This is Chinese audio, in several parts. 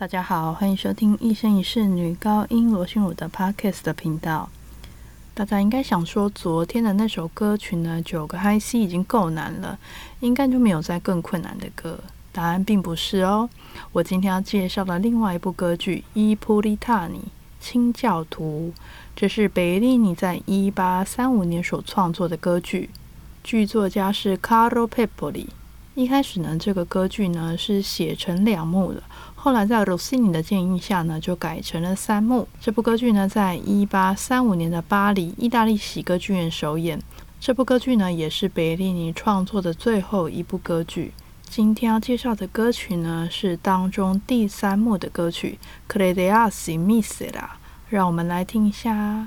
大家好，欢迎收听一生一世女高音罗心如的 Podcast 的频道。大家应该想说，昨天的那首歌曲呢，九个 High C 已经够难了，应该就没有再更困难的歌。答案并不是哦。我今天要介绍的另外一部歌剧《伊普利塔尼清教徒》，这是贝利尼在一八三五年所创作的歌剧，剧作家是 Carlo Pepoli。一开始呢，这个歌剧呢是写成两幕的。后来在罗西尼的建议下呢，就改成了三幕。这部歌剧呢，在一八三五年的巴黎意大利喜歌剧院首演。这部歌剧呢，也是贝利尼创作的最后一部歌剧。今天要介绍的歌曲呢，是当中第三幕的歌曲《Credeasi Misera》。让我们来听一下。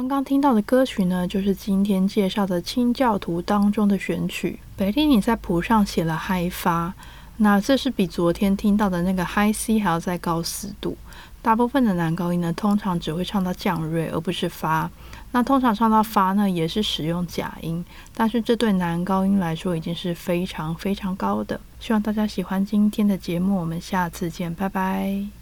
刚刚听到的歌曲呢，就是今天介绍的清教徒当中的选曲。北丽你在谱上写了嗨发，那这是比昨天听到的那个嗨 C 还要再高四度。大部分的男高音呢，通常只会唱到降瑞，而不是发。那通常唱到发呢，也是使用假音，但是这对男高音来说已经是非常非常高的。希望大家喜欢今天的节目，我们下次见，拜拜。